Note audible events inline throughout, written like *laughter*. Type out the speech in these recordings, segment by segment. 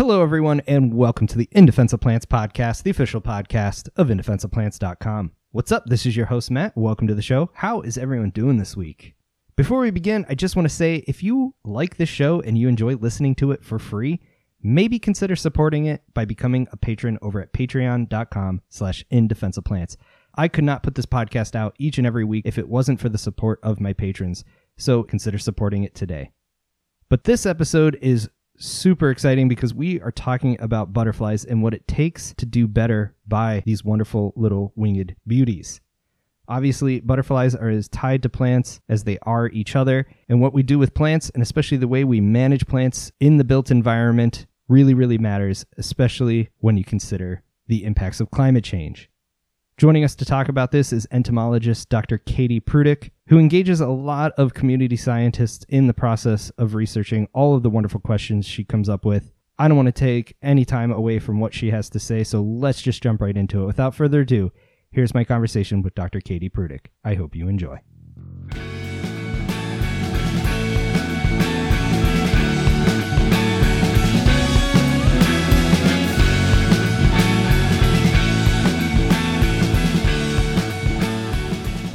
Hello, everyone, and welcome to the In Defense of Plants podcast, the official podcast of indefenseofplants.com. What's up? This is your host, Matt. Welcome to the show. How is everyone doing this week? Before we begin, I just want to say if you like this show and you enjoy listening to it for free, maybe consider supporting it by becoming a patron over at patreon.com slash in defense of plants. I could not put this podcast out each and every week if it wasn't for the support of my patrons, so consider supporting it today. But this episode is super exciting because we are talking about butterflies and what it takes to do better by these wonderful little winged beauties. Obviously, butterflies are as tied to plants as they are each other, and what we do with plants, and especially the way we manage plants in the built environment, really, really matters, especially when you consider the impacts of climate change. Joining us to talk about this is entomologist Dr. Katie Prudic, who engages a lot of community scientists in the process of researching all of the wonderful questions she comes up with. I don't want to take any time away from what she has to say, so let's just jump right into it. Without further ado, here's my conversation with Dr. Katie Prudic. I hope you enjoy.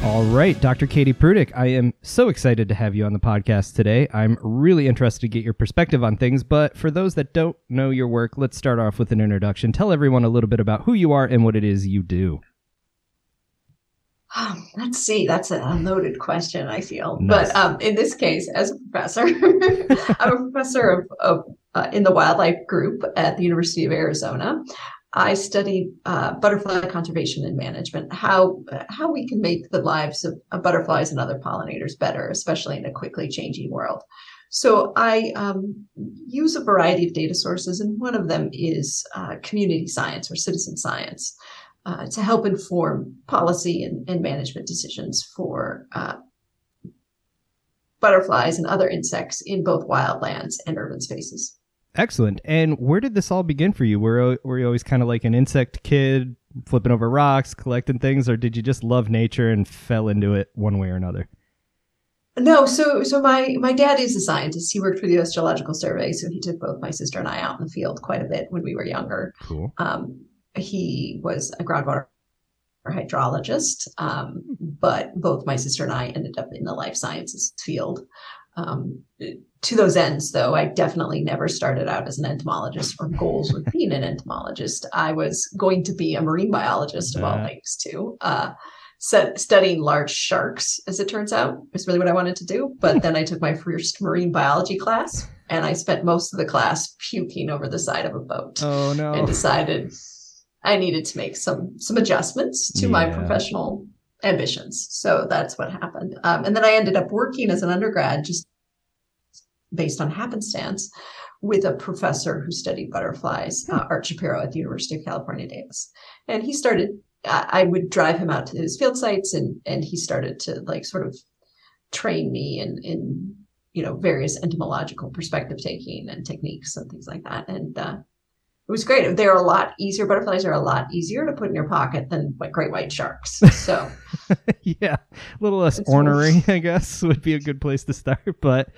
All right, Dr. Katie Prudic, I am so excited to have you on the podcast today. I'm really interested to get your perspective on things, but for those that don't know your work, let's start off with an introduction. Tell everyone a little bit about who you are and what it is you do. Um, let's see. That's a loaded question, I feel. Nice. But um, in this case, as a professor, *laughs* I'm a professor of, of uh, in the wildlife group at the University of Arizona. I study uh, butterfly conservation and management, how how we can make the lives of, of, butterflies and other pollinators better, especially in a quickly changing world. So I um, use a variety of data sources, and one of them is uh, community science or citizen science uh, to help inform policy and, and management decisions for uh, butterflies and other insects in both wildlands and urban spaces. Excellent. And where did this all begin for you? Were, were you always kind of like an insect kid, flipping over rocks, collecting things, or did you just love nature and fell into it one way or another? No, so so my my dad is a scientist. He worked for the U.S. Geological Survey, so he took both my sister and I out in the field quite a bit when we were younger. Cool. Um, he was a groundwater hydrologist, um, but both my sister and I ended up in the life sciences field. Um, to those ends, though, I definitely never started out as an entomologist or goals with being an entomologist. I was going to be a marine biologist of all things, too. Uh, so studying large sharks, as it turns out, is really what I wanted to do. But then I took my first marine biology class, and I spent most of the class puking over the side of a boat Oh, no! and decided I needed to make some some adjustments to my professional ambitions. So that's what happened. Um, and then I ended up working as an undergrad, just based on happenstance, with a professor who studied butterflies, uh, Art Shapiro at the University of California, Davis. And he started. I I would drive him out to his field sites, and and he started to like sort of train me in in you know various entomological perspective taking and techniques and things like that. And uh, it was great. They're a lot easier. Butterflies are a lot easier to put in your pocket than like great white sharks. So *laughs* yeah, a little less ornery, *laughs* I guess, would be a good place to start. But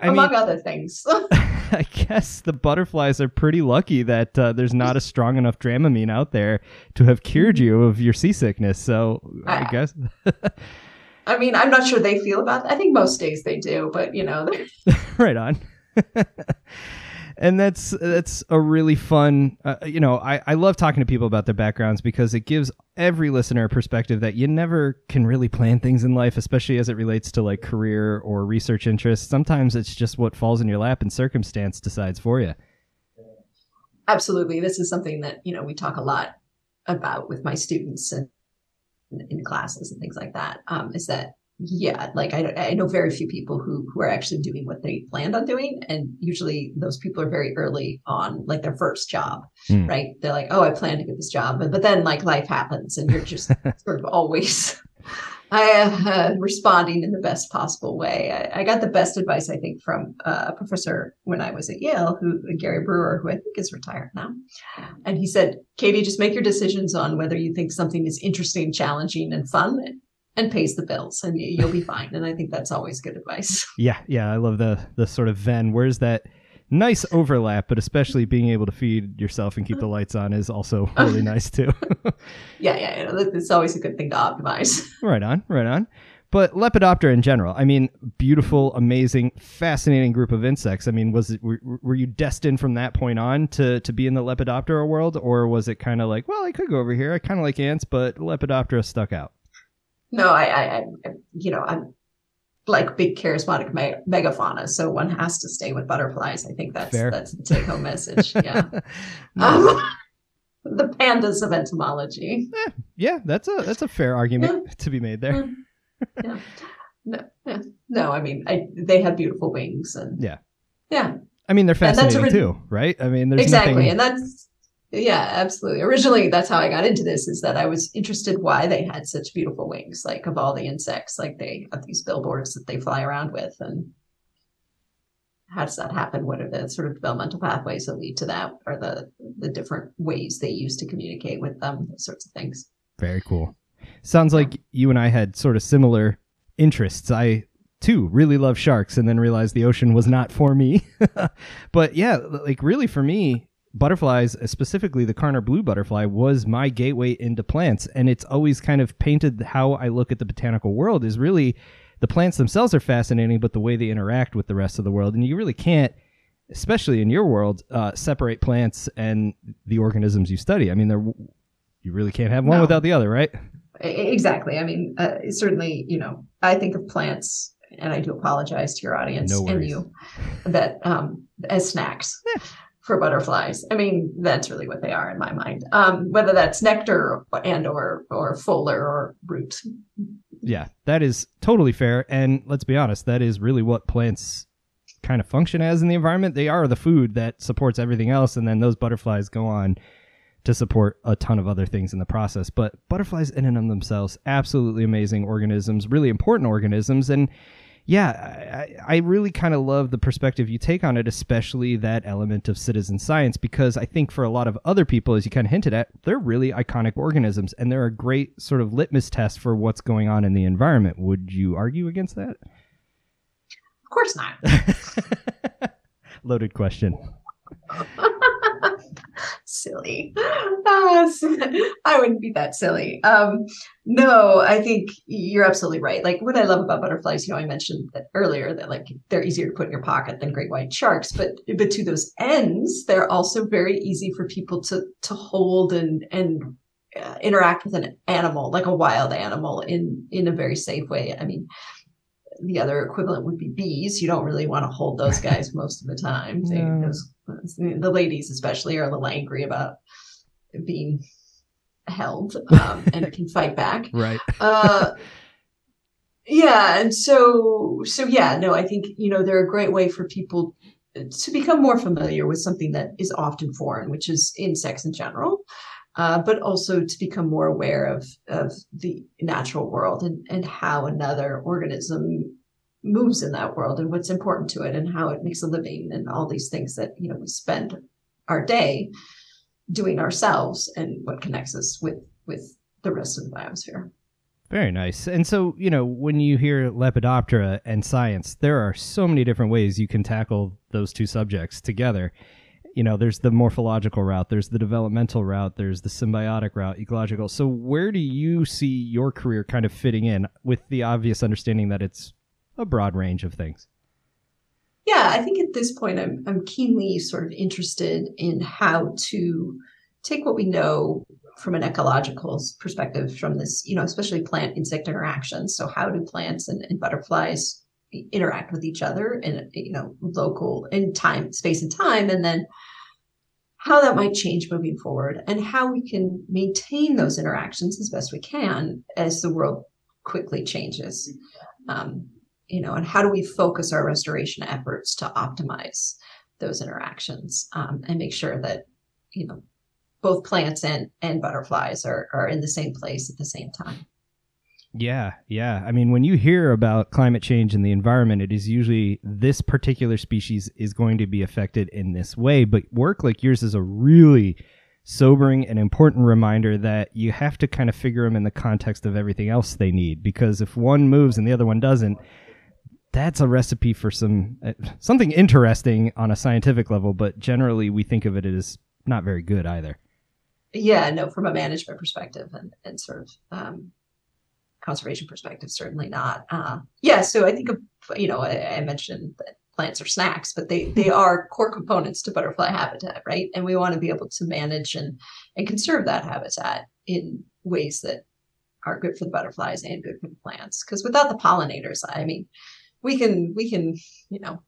I mean, among other things. *laughs* *laughs* I guess the butterflies are pretty lucky that uh, there's not a strong enough Dramamine out there to have cured you of your seasickness. So I Ah. guess *laughs* I mean, I'm not sure they feel about that. I think most days they do, but you know, right on. And that's that's a really fun. Uh, you know, I I love talking to people about their backgrounds because it gives every listener a perspective that you never can really plan things in life, especially as it relates to like career or research interests. Sometimes it's just what falls in your lap and circumstance decides for you. absolutely, this is something that you know we talk a lot about with my students and in classes and things like that. Um, is that yeah, like I, I know very few people who who are actually doing what they planned on doing, and usually those people are very early on, like their first job, Hmm. right? They're like, oh, I plan to get this job, but, but then like life happens, and you're just *laughs* sort of always. *laughs* I uh, responding in the best possible way. I, I got the best advice, I think, from uh, a professor when I was at Yale, who Gary Brewer, who I think is retired now, and he said, "Katie, just make your decisions on whether you think something is interesting, challenging, and fun, and pays the bills, and you- you'll be fine." And I think that's always good advice. *laughs* Yeah, yeah, I love the the sort of Venn. Where's that nice overlap, but especially being able to feed yourself and keep the lights on is also really nice too. *laughs* yeah, yeah, it's always a good thing to optimize. *laughs* right on, right on. But Lepidoptera in general, I mean, beautiful, amazing, fascinating group of insects. I mean, was it were, were you destined from that point on to to be in the Lepidoptera world, or was it kind of like, well, I could go over here. I kind of like ants, but Lepidoptera stuck out. No, I, I, I, you know, I'm like big charismatic me- megafauna, so one has to stay with butterflies. I think that's Fair. that's the take home message. *laughs* Yeah. um, *laughs* the pandas of entomology. Eh, yeah, that's a that's a fair argument yeah. to be made there. Mm yeah. No, yeah. no, I mean, I, they have beautiful wings and yeah, yeah. I mean, they're fascinating ori- too, right? I mean, there's exactly, nothing... and that's yeah, absolutely. Originally, that's how I got into this. Is that I was interested why they had such beautiful wings, like of all the insects, like they have these billboards that they fly around with, and how does that happen? What are the sort of developmental pathways that lead to that? Or the the different ways they use to communicate with them? Those sorts of things. Very cool. Sounds like you and I had sort of similar interests. I too really love sharks and then realized the ocean was not for me. *laughs* but yeah, like really for me, butterflies, specifically the Karner blue butterfly, was my gateway into plants. And it's always kind of painted how I look at the botanical world is really the plants themselves are fascinating, but the way they interact with the rest of the world. And you really can't, especially in your world, uh, separate plants and the organisms you study. I mean, they're, you really can't have one no. without the other, right? Exactly. I mean, uh, certainly, you know, I think of plants, and I do apologize to your audience no and you, that um, as snacks for butterflies. I mean, that's really what they are in my mind. Um, whether that's nectar and or or fuller or roots. Yeah, that is totally fair. And let's be honest, that is really what plants kind of function as in the environment. They are the food that supports everything else, and then those butterflies go on to support a ton of other things in the process. But butterflies, in and of themselves, absolutely amazing organisms, really important organisms. And yeah, I, I really kind of love the perspective you take on it, especially that element of citizen science, because I think for a lot of other people, as you kind of hinted at, they're really iconic organisms and they're a great sort of litmus test for what's going on in the environment. Would you argue against that? Of course not. *laughs* Loaded question. *laughs* silly. Ah, I wouldn't be that silly. Um, no, I think you're absolutely right. Like what I love about butterflies, you know, I mentioned that earlier that like they're easier to put in your pocket than great white sharks, but but to those ends, they're also very easy for people to to hold and and uh, interact with an animal, like a wild animal, in in a very safe way. I mean, the other equivalent would be bees. You don't really want to hold those *laughs* guys most of the time. They, no. those, the ladies, especially, are a little angry about being held um, *laughs* and can fight back. Right. Uh, yeah, and so so yeah, no, I think you know they're a great way for people to become more familiar with something that is often foreign, which is insects in general uh, but also to become more aware of of the natural world and and how another organism moves in that world and what's important to it and how it makes a living and all these things that you know we spend our day doing ourselves and what connects us with with the rest of the biosphere. Very nice. And so, you know, when you hear Lepidoptera and science, there are so many different ways you can tackle those two subjects together you know, there's the morphological route, there's the developmental route, there's the symbiotic route, ecological. So where do you see your career kind of fitting in with the obvious understanding that it's a broad range of things? Yeah, I think at this point I'm I'm keenly sort of interested in how to take what we know from an ecological perspective from this, you know, especially plant insect interactions. So how do plants and, and butterflies interact with each other in you know local in time space and time and then how that might change moving forward and how we can maintain those interactions as best we can as the world quickly changes um, you know and how do we focus our restoration efforts to optimize those interactions um, and make sure that you know both plants and and butterflies are, are in the same place at the same time yeah, yeah. I mean, when you hear about climate change in the environment, it is usually this particular species is going to be affected in this way. But work like yours is a really sobering and important reminder that you have to kind of figure them in the context of everything else they need. Because if one moves and the other one doesn't, that's a recipe for some uh, something interesting on a scientific level, but generally we think of it as not very good either. Yeah, no, from a management perspective and, and sort of um, conservation perspective, certainly not. Uh, yeah, so I think you know, I, I mentioned that plants are snacks, but they they are core components to butterfly habitat, right? And we want to be able to manage and and conserve that habitat in ways that are good for the butterflies and good for the plants. Because without the pollinators, I mean, we can we can you know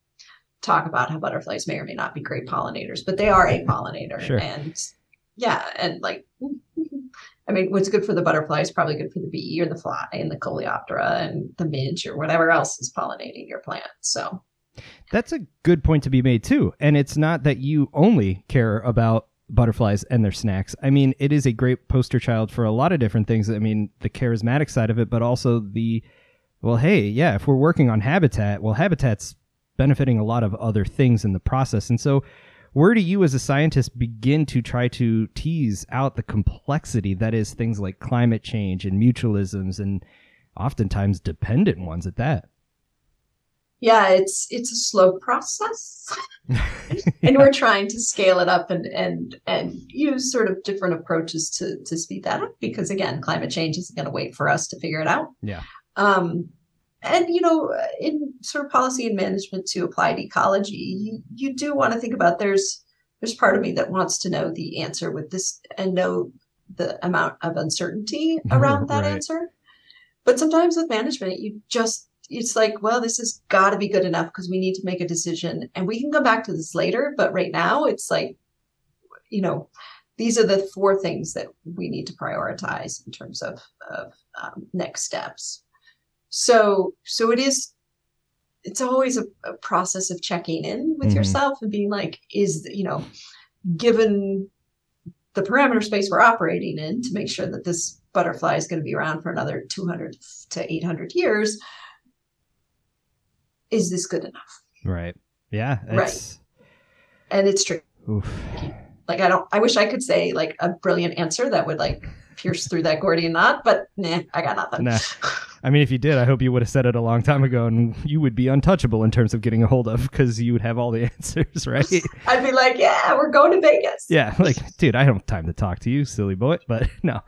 talk about how butterflies may or may not be great pollinators, but they are a pollinator, Sure. and yeah, and like. *laughs* I mean, what's good for the butterfly is probably good for the bee or the fly and the coleoptera and the midge or whatever else is pollinating your plant. So That's a good point to be made too. And it's not that you only care about butterflies and their snacks. I mean, it is a great poster child for a lot of different things. I mean, the charismatic side of it, but also the well, hey, yeah, if we're working on habitat, well, habitat's benefiting a lot of other things in the process. And so where do you as a scientist begin to try to tease out the complexity that is things like climate change and mutualisms and oftentimes dependent ones at that? yeah, it's it's a slow process. *laughs* and we're trying to scale it up and and and use sort of different approaches to to speed that up because again climate change isn't going to wait for us to figure it out Yeah. Um and you know in sort of policy and management to applied ecology you, you do want to think about there's there's part of me that wants to know the answer with this and know the amount of uncertainty *laughs* around that Right. answer. But sometimes with management you just it's like well this has got to be good enough because we need to make a decision. And we can come back to this later but right now it's like you know these are the four things that we need to prioritize in terms of, of um, next steps so so it is it's always a, a process of checking in with Mhm. yourself and being like is you know given the parameter space we're operating in to make sure that this butterfly is going to be around for another 200 to 800 years is this good enough Right. Yeah. Right. And it's true Oof. like i don't i wish i could say like a brilliant answer that would like pierce through that gordian knot but nah i got nothing Nah. I mean, if you did, I hope you would have said it a long time ago, and you would be untouchable in terms of getting a hold of because you would have all the *laughs* answers, right? i'd be like yeah we're going to vegas yeah, like, dude, I don't have time to talk to you, silly boy. But *laughs* no,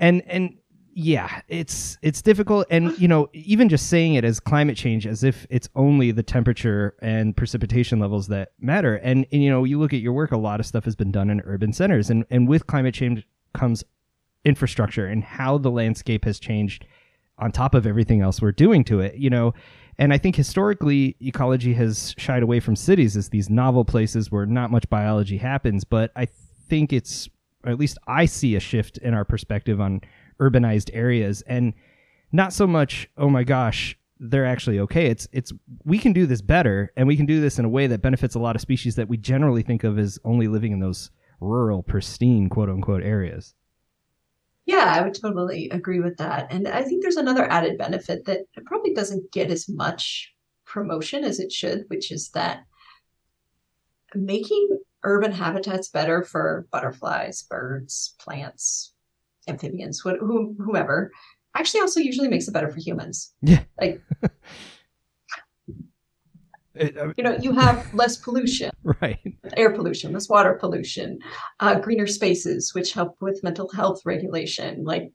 and and yeah, it's it's difficult, and you know, even just saying it as climate change, as if it's only the temperature and precipitation levels that matter, and, and you know, you look at your work, a lot of stuff has been done in urban centers, and and with climate change comes infrastructure and how the landscape has changed on top of everything else we're doing to it, you know. And I think historically, ecology has shied away from cities as these novel places where not much biology happens. But I think it's, at least I see a shift in our perspective on urbanized areas, and not so much, oh my gosh, they're actually okay. It's it's we can do this better, and we can do this in a way that benefits a lot of species that we generally think of as only living in those rural, pristine, quote unquote areas. Yeah, I would totally agree with that. And I think there's another added benefit that it probably doesn't get as much promotion as it should, which is that making urban habitats better for butterflies, birds, plants, amphibians, whom, whomever, actually also usually makes it better for humans. Yeah. Like, *laughs* It- you know, you have less pollution. *laughs* right. air pollution, less water pollution, uh, greener spaces, which help with mental health regulation. Like,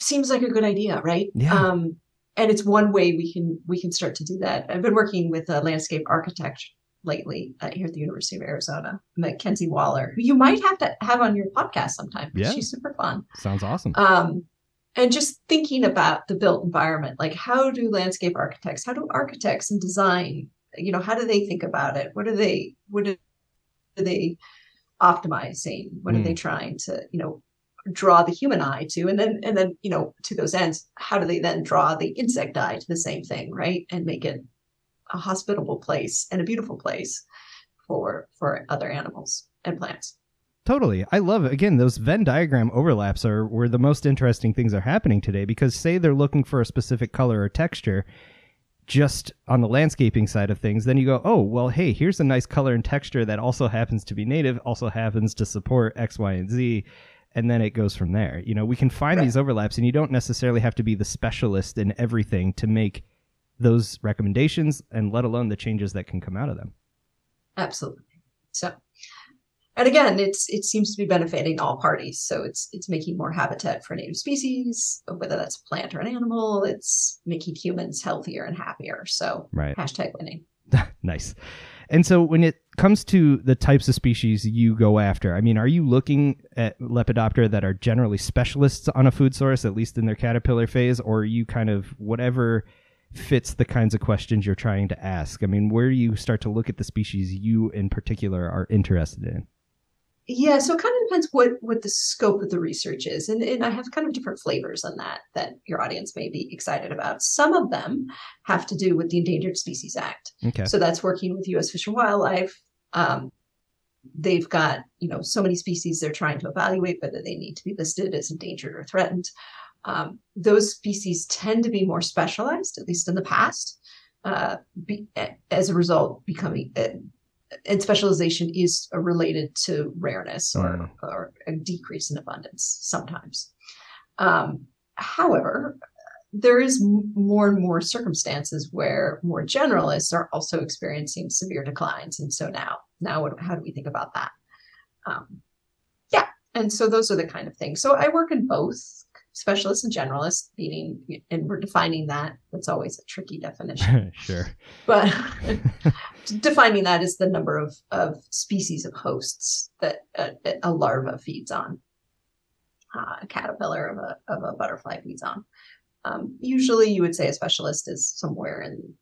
seems like a good idea, right? Yeah. Um, and it's one way we can we can start to do that. I've been working with a landscape architect lately uh, here at the University of Arizona, Mackenzie Waller, who you might have to have on your podcast sometime. Yeah. she's super fun. Sounds awesome. Um, and just thinking about the built environment, like how do landscape architects, how do architects and design, you know, how do they think about it? What are they, what are they optimizing? What are they hmm. trying to, you know, draw the human eye to? And then, and then, you know, to those ends, how do they then draw the insect eye to the same thing, right? And make it a hospitable place and a beautiful place for for other animals and plants. Totally. I love it. Again, those Venn diagram overlaps are where the most interesting things are happening today because say they're looking for a specific color or texture just on the landscaping side of things, then you go, "Oh, well, hey, here's a nice color and texture that also happens to be native, also happens to support X, Y, and Z." and then it goes from there. You know, we can find Right. these overlaps, and you don't necessarily have to be the specialist in everything to make those recommendations, and let alone the changes that can come out of them. Absolutely. So, and again, it's it seems to be benefiting all parties. So it's it's making more habitat for native species, whether that's a plant or an animal. It's making humans healthier and happier. So Right. hashtag winning. *laughs* nice. And so when it comes to the types of species you go after, I mean, are you looking at Lepidoptera that are generally specialists on a food source, at least in their caterpillar phase, or are you kind of whatever fits the kinds of questions you're trying to ask? I mean, where do you start to look at the species you in particular are interested in? Yeah, so it kind of depends what what the scope of the research is, and and I have kind of different flavors on that that your audience may be excited about. Some of them have to do with the Endangered Species Act. Okay. So that's working with U.S. Fish and Wildlife. Um, they've got you know so many species they're trying to evaluate whether they need to be listed as endangered or threatened. Um, those species tend to be more specialized, at least in the past. Uh, be, as a result, becoming uh, and specialization is related to rareness or, Mm. or a decrease in abundance sometimes. Um, however, there is more and more circumstances where more generalists are also experiencing severe declines, and so now, now, what, how do we think about that? Um, yeah, and so those are the kind of things. So I work in both specialists and generalists, meaning, and we're defining that. That's always a tricky definition *laughs* sure. but *laughs* defining that is the number of, of species of hosts that a, a larva feeds on, uh, a caterpillar of a, of a butterfly feeds on. Um, usually, you would say a specialist is somewhere in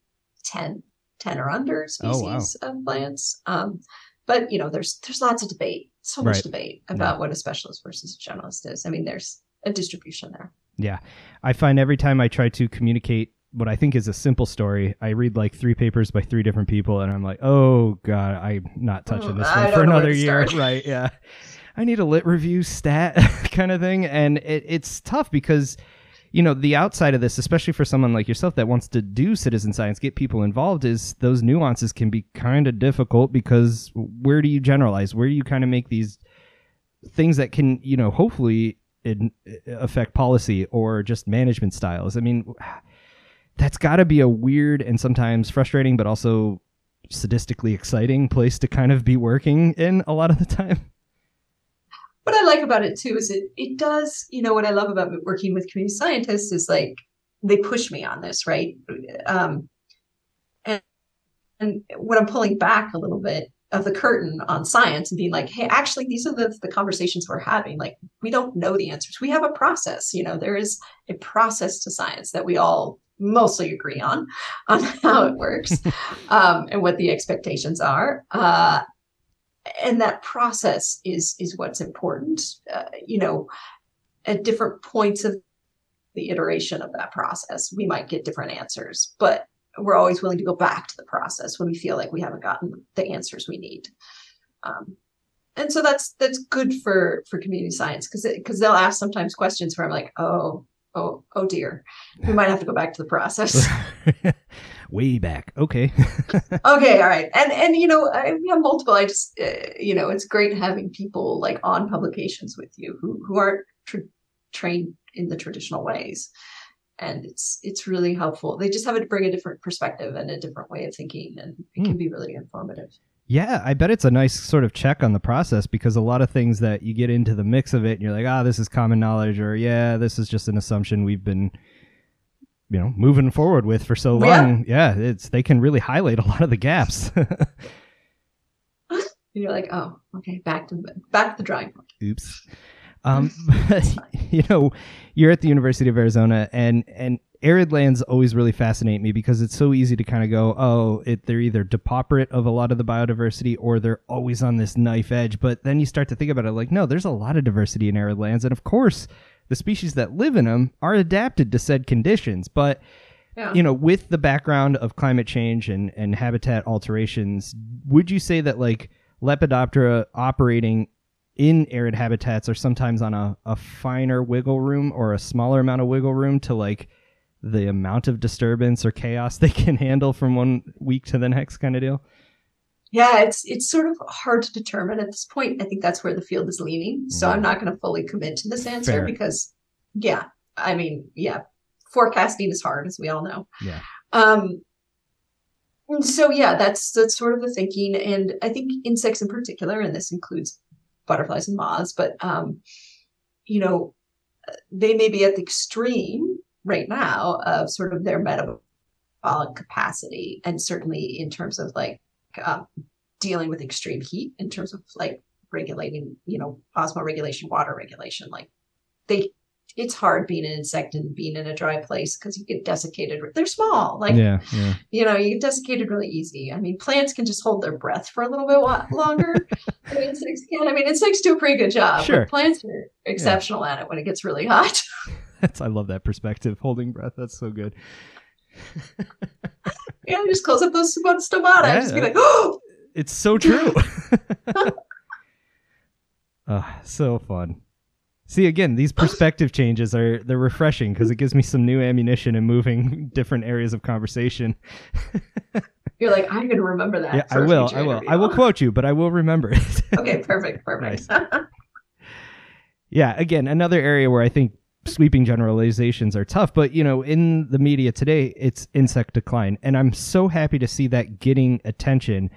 10, 10 or under Oh, wow. species of plants. Um, but you know, there's there's lots of debate, so much Right. debate about what a specialist versus a generalist is. I mean, there's a distribution there. Yeah. I find every time I try to communicate what I think is a simple story, I read like three papers by three different people, and I'm like, oh God, I'm not touching Mm, this one for don't know where another year. *laughs* Right. Yeah. I need a lit review stat *laughs* kind of thing. And it, it's tough because, you know, the outside of this, especially for someone like yourself that wants to do citizen science, get people involved, is those nuances can be kind of difficult because where do you generalize? Where do you kind of make these things that can, you know, hopefully in, affect policy or just management styles. I mean, that's got to be a weird and sometimes frustrating, but also sadistically exciting place to kind of be working in a lot of the time. what I like about it too is it it does, you know, what I love about working with community scientists is like they push me on this, right? Um, and and when I'm pulling back a little bit of the curtain on science and being like, hey, actually, these are the the conversations we're having. Like, we don't know the answers. We have a process. You know, there is a process to science that we all mostly agree on *laughs* on how it works *laughs* um, and what the expectations are. Uh, and that process is is what's important uh, you know at different points of the iteration of that process we might get different answers but we're always willing to go back to the process when we feel like we haven't gotten the answers we need um, and so that's that's good for for community science because because they'll ask sometimes questions where i'm like oh oh oh dear we might have to go back to the process *laughs* Way back. Okay. *laughs* okay all right and and you know I, we have multiple i just uh, you know it's great having people like on publications with you who who aren't tr- trained in the traditional ways and it's it's really helpful they just have to bring a different perspective and a different way of thinking and it can be really informative Yeah, I bet it's a nice sort of check on the process because a lot of things that you get into the mix of it and you're like, ah, this is common knowledge, or yeah, this is just an assumption we've been, you know, moving forward with for so Yeah. long. Yeah, it's they can really highlight a lot of the gaps. *laughs* *laughs* you're like oh okay back to back to the drawing board Oops. Um, *laughs* *laughs* you know, you're at the University of Arizona, and and arid lands always really fascinate me because it's so easy to kind of go, oh, it, they're either depauperate of a lot of the biodiversity, or they're always on this knife edge. But then you start to think about it, like, no, there's a lot of diversity in arid lands, and of course, the species that live in them are adapted to said conditions, but yeah you know, with the background of climate change and, and habitat alterations, would you say that like Lepidoptera operating in arid habitats are sometimes on a, a finer wiggle room or a smaller amount of wiggle room to like the amount of disturbance or chaos *laughs* they can handle from one week to the next kind of deal? yeah, it's it's sort of hard to determine at this point. I think that's where the field is leaning. So I'm Mhm. not going to fully commit to this answer Fair. because, yeah, I mean, yeah, forecasting is hard, as we all know. Yeah. Um. So yeah, that's that's sort of the thinking, and I think insects in particular, and this includes butterflies and moths, but um, you know, they may be at the extreme right now of sort of their metabolic capacity, and certainly in terms of like um, dealing with extreme heat, in terms of like regulating, you know, osmoregulation, water regulation. Like they, it's hard being an insect and being in a dry place because you get desiccated. They're small, like yeah, yeah. you know, you get desiccated really easy. I mean, plants can just hold their breath for a little bit longer. *laughs* than insects can. I mean, insects do a pretty good job. Sure. plants are exceptional at it when it gets really hot. *laughs* That's I love that perspective. Holding breath. That's so good. *laughs* Yeah, just close up those stomata and just be like, oh, It's so true. Ah, so fun. See again, these perspective changes are they're refreshing because it gives me some new ammunition and moving *laughs* different areas of conversation. *laughs* you're like, I'm going to remember that. Yeah, I will. I will. interview." I will *laughs* quote you, but I will remember it. okay, perfect, perfect. yeah, again, another area where I think sweeping generalizations are tough, but you know, in the media today, it's insect decline, and I'm so happy to see that getting attention.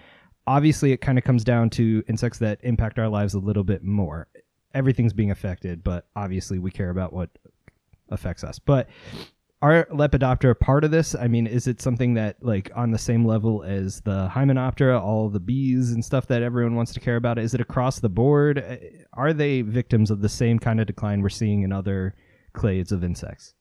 Obviously, it kind of comes down to insects that impact our lives a little bit more. Everything's being affected, but obviously, we care about what affects us. But are Lepidoptera part of this? I mean, is it something that like on the same level as the Hymenoptera, all the bees and stuff that everyone wants to care about? Is it across the board? Uh, Are they victims of the same kind of decline we're seeing in other clades of insects?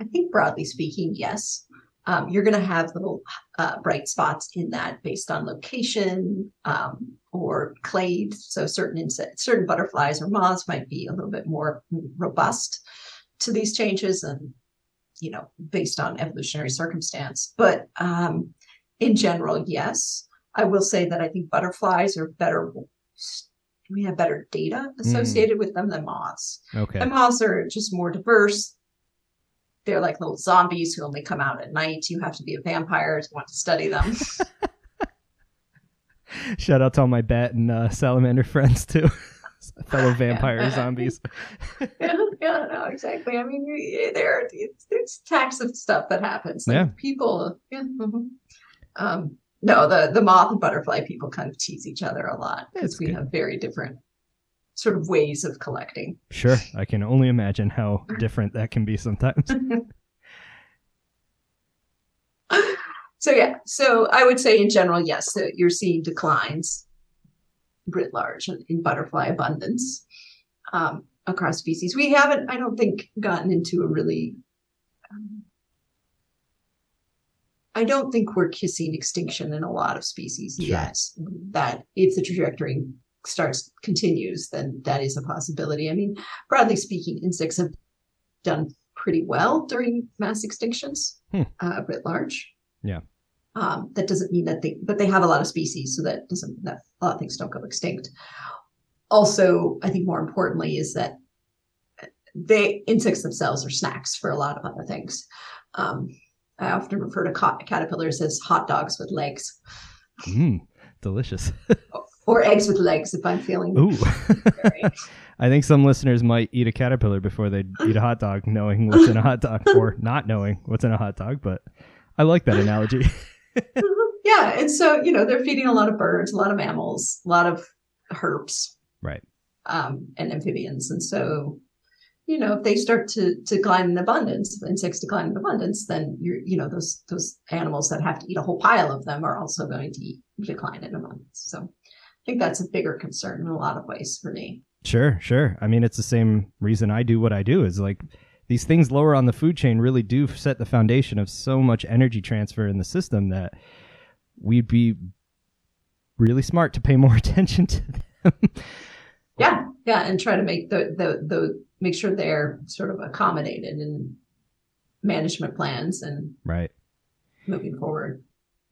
I think broadly speaking, yes. Um, you're going to have little uh, bright spots in that based on location um, or clade. So certain insects, certain butterflies or moths might be a little bit more robust to these changes, and you know, based on evolutionary circumstance. But um, in general, yes. I will say that I think butterflies are better. We have better data associated with them than moths. Okay. And moths are just more diverse. They're like little zombies who only come out at night. You have to be a vampire to want to study them. *laughs* Shout out to all my bat and uh, salamander friends too. *laughs* Fellow *laughs* vampire Yeah. zombies. yeah, yeah, no, exactly. I mean, you- there it's, it's types of stuff that happens. Like Yeah. people, yeah. mhm. Um, no, the the moth and butterfly people kind of tease each other a lot because we good. have very different sort of ways of collecting. Sure, I can only imagine how different that can be sometimes. *laughs* so yeah, so I would say in general, yes, that you're seeing declines writ large in, in butterfly abundance um, across species. We haven't, I don't think, gotten into a really. Um, I don't think we're kissing extinction in a lot of species Sure. yet. That if the trajectory starts continues, then that is a possibility. I mean, broadly speaking, insects have done pretty well during mass extinctions Hmm. uh, writ large. Yeah. Um, that doesn't mean that they, but they have a lot of species, so that doesn't that a lot of things don't go extinct. Also, I think more importantly is that they insects themselves are snacks for a lot of other things. Um, I often refer to ca- caterpillars as hot dogs with legs, Mm, delicious. Or eggs with legs if I'm feeling Ooh. *laughs* I think some listeners might eat a caterpillar before they eat a hot dog, knowing what's in a hot dog, or *laughs* not knowing what's in a hot dog. But I like that analogy. yeah, and so you know they're feeding a lot of birds, a lot of mammals, a lot of herbs, Right. um, and amphibians, and so you know if they start to to decline in abundance, insects decline in abundance, then you're you know those those animals that have to eat a whole pile of them are also going to eat, decline in abundance. So think that's a bigger concern in a lot of ways for me. Sure, sure. I mean, it's the same reason I do what I do. Is like these things lower on the food chain really do set the foundation of so much energy transfer in the system that we'd be really smart to pay more *laughs* attention to them. Yeah, yeah, and try to make the the the make sure they're sort of accommodated in management plans and right. moving forward.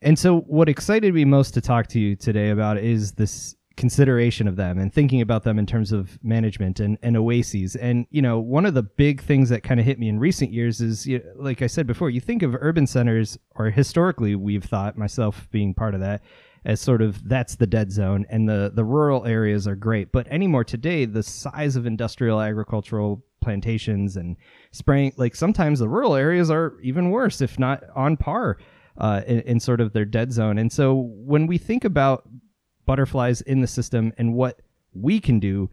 And so, what excited me most to talk to you today about is this consideration of them and thinking about them in terms of management and, and oases. And, you know, one of the big things that kind of hit me in recent years is, you like I said before, you think of urban centers, or historically we've thought, myself being part of that, as sort of that's the dead zone and the the rural areas are great but anymore today the size of industrial agricultural plantations and spraying like sometimes the rural areas are even worse if not on par uh, in, in sort of their dead zone. And so when we think about butterflies in the system and what we can do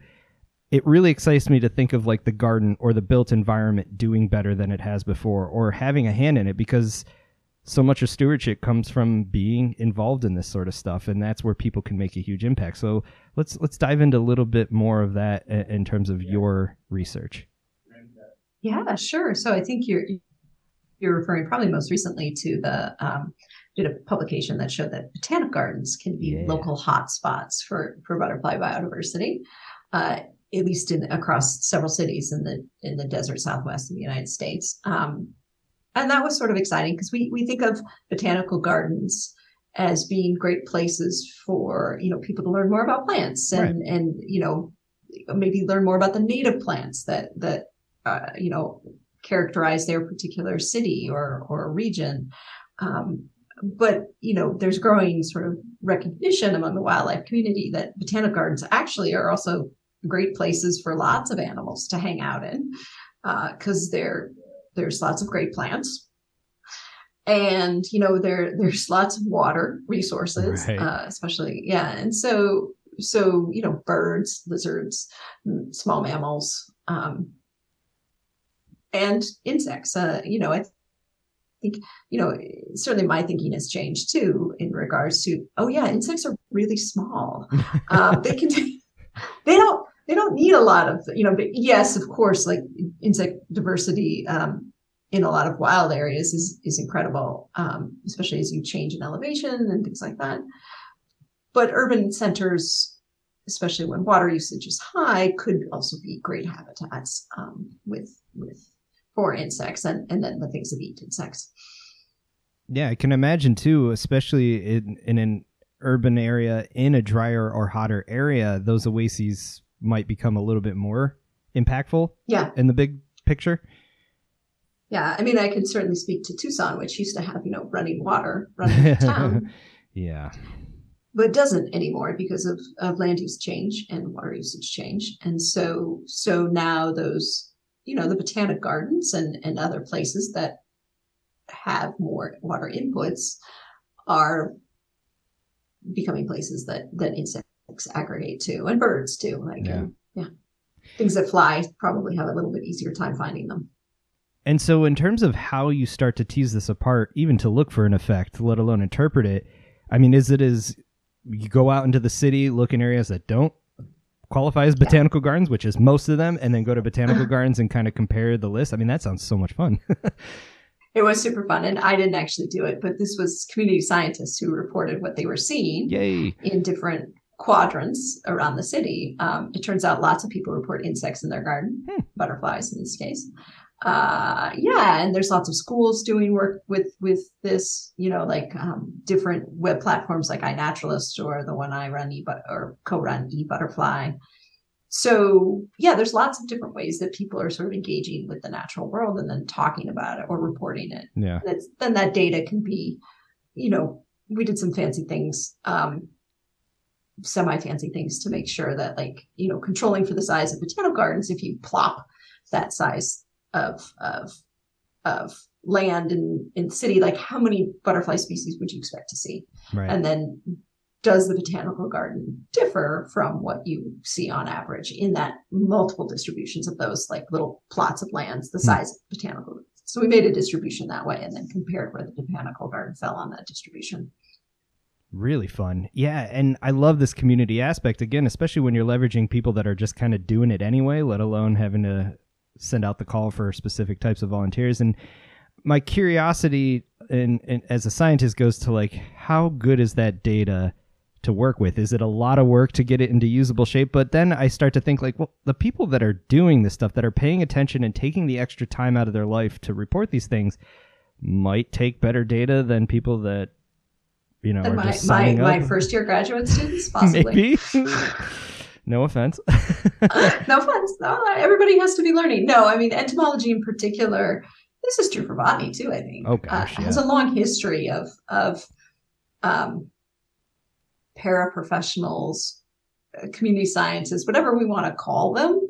it really excites me to think of like the garden or the built environment doing better than it has before or having a hand in it because so much of stewardship comes from being involved in this sort of stuff and that's where people can make a huge impact. So let's let's dive into a little bit more of that in terms of your research. Yeah sure. So i think you're you're referring probably most recently to the um, did a publication that showed that botanic gardens can be yeah. local hotspots for for butterfly biodiversity uh, at least in across several cities in the in the desert southwest of the United States. Um, and that was sort of exciting because we we think of botanical gardens as being great places for you know people to learn more about plants and right. and you know maybe learn more about the native plants that that uh, you know characterize their particular city or or region. Um, but you know there's growing sort of recognition among the wildlife community that botanical gardens actually are also great places for lots of animals to hang out in because uh, there there's lots of great plants and you know there there's lots of water resources right. uh, especially yeah and so so you know birds lizards small mammals um, and insects. Uh, you know i think you know certainly my thinking has changed too in regards to oh yeah insects are really small. *laughs* Um, they can they don't they don't need a lot of you know but yes of course like insect diversity um, in a lot of wild areas is is incredible um, especially as you change in elevation and things like that. But urban centers especially when water usage is high could also be great habitats um, with with for insects and and then the things that eat insects. Yeah i can imagine too especially in in an urban area in a drier or hotter area those oases might become a little bit more impactful yeah. in the big picture. Yeah i mean i can certainly speak to tucson which used to have you know running water running in town. *laughs* Yeah. But doesn't anymore because of, of land use change and water usage change. And so so now those you know the botanic gardens and and other places that have more water inputs are becoming places that that insects aggregate to and birds too. Like, yeah. And, yeah, things that fly probably have a little bit easier time finding them. And so, in terms of how you start to tease this apart, even to look for an effect, let alone interpret it, I mean, is it as you go out into the city, look in areas that don't qualify as botanical gardens, which is most of them, and then go to botanical gardens and kind of compare the list? I mean, that sounds so much fun. *laughs* it was super fun and i didn't actually do it but this was community scientists who reported what they were seeing Yay. in different quadrants around the city. Um, it turns out lots of people report insects in their garden, hmm. butterflies in this case. Uh, yeah, and there's lots of schools doing work with with this. You know, like um, different web platforms like iNaturalist or the one I run, e or co-run eButterfly. So yeah, there's lots of different ways that people are sort of engaging with the natural world and then talking about it or reporting it. Yeah, then that data can be, you know, we did some fancy things. Um, semi fancy things to make sure that like you know controlling for the size of botanical gardens if you plop that size of of of land and, in city like how many butterfly species would you expect to see right. and then does the botanical garden differ from what you see on average in that multiple distributions of those like little plots of lands the hmm. size of botanical so we made a distribution that way and then compared where the botanical garden fell on that distribution Really fun. Yeah, and I love this community aspect again, especially when you're leveraging people that are just kind of doing it anyway, let alone having to send out the call for specific types of volunteers. And my curiosity and as a scientist goes to like how good is that data to work with? Is it a lot of work to get it into usable shape? But then I start to think like, well, the people that are doing this stuff, that are paying attention and taking the extra time out of their life to report these things, might take better data than people that you know, my, my, my first year graduate students, *laughs* possibly. Maybe. *laughs* no offense. *laughs* no offense. No, everybody has to be learning. No, I mean entomology in particular. This is true for botany too. I think. Oh gosh, uh, yeah. has a long history of of um, paraprofessionals, uh, community scientists, whatever we want to call them,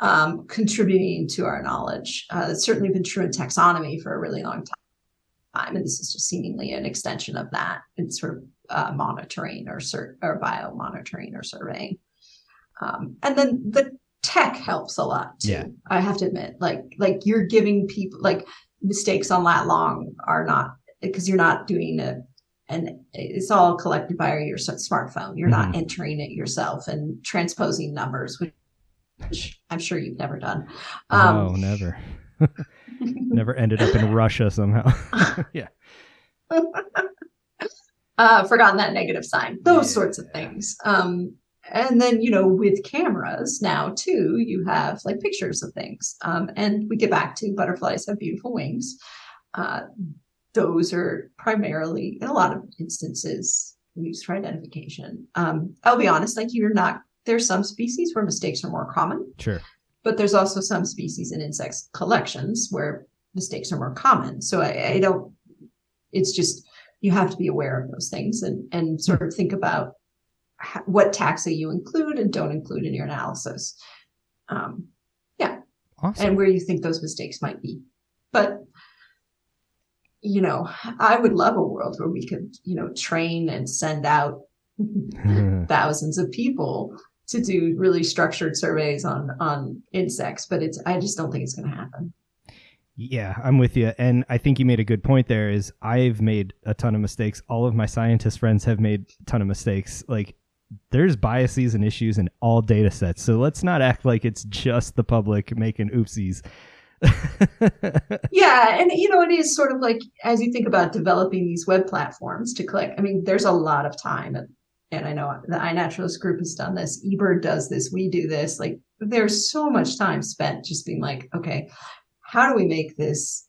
um, contributing to our knowledge. Uh, it's certainly been true in taxonomy for a really long time. And this is just seemingly an extension of that in sort of uh, monitoring or, sur- or bio monitoring or surveying. Um, and then the tech helps a lot too. Yeah. I have to admit, like, like you're giving people like mistakes on lat long are not because you're not doing a and it's all collected by your smartphone. You're not Mhm. entering it yourself and transposing numbers, which I'm sure you've never done. Um, no, never. *laughs* never ended up in Russia somehow. *laughs* *laughs* yeah. uh, forgotten that negative sign, those Yeah. sorts of things. Um, and then, you know, with cameras now too, you have like pictures of things. Um, and we get back to butterflies have beautiful wings. Uh, those are primarily, in a lot of instances, used for identification. Um, I'll be honest, like you're not, there's some species where mistakes are more common, Sure. but there's also some species in insects collections where mistakes are more common. So I, I don't, it's just, you have to be aware of those things and, and sort of think about what taxa you include and don't include in your analysis. Um, yeah. Awesome. and where you think those mistakes might be. But you know, I would love a world where we could, you know, train and send out *laughs* thousands of people to do really structured surveys on on insects, but it's I just don't think it's going to happen. Yeah, I'm with you. And I think you made a good point there is I've made a ton of mistakes. All of my scientist friends have made a ton of mistakes. Like there's biases and issues in all data sets. So let's not act like it's just the public making oopsies. *laughs* Yeah, and you know, it is sort of like as you think about developing these web platforms to collect. I mean, there's a lot of time, and, and I know the iNaturalist group has done this. eBird does this. We do this. Like, there's so much time spent just being like, okay, how do we make this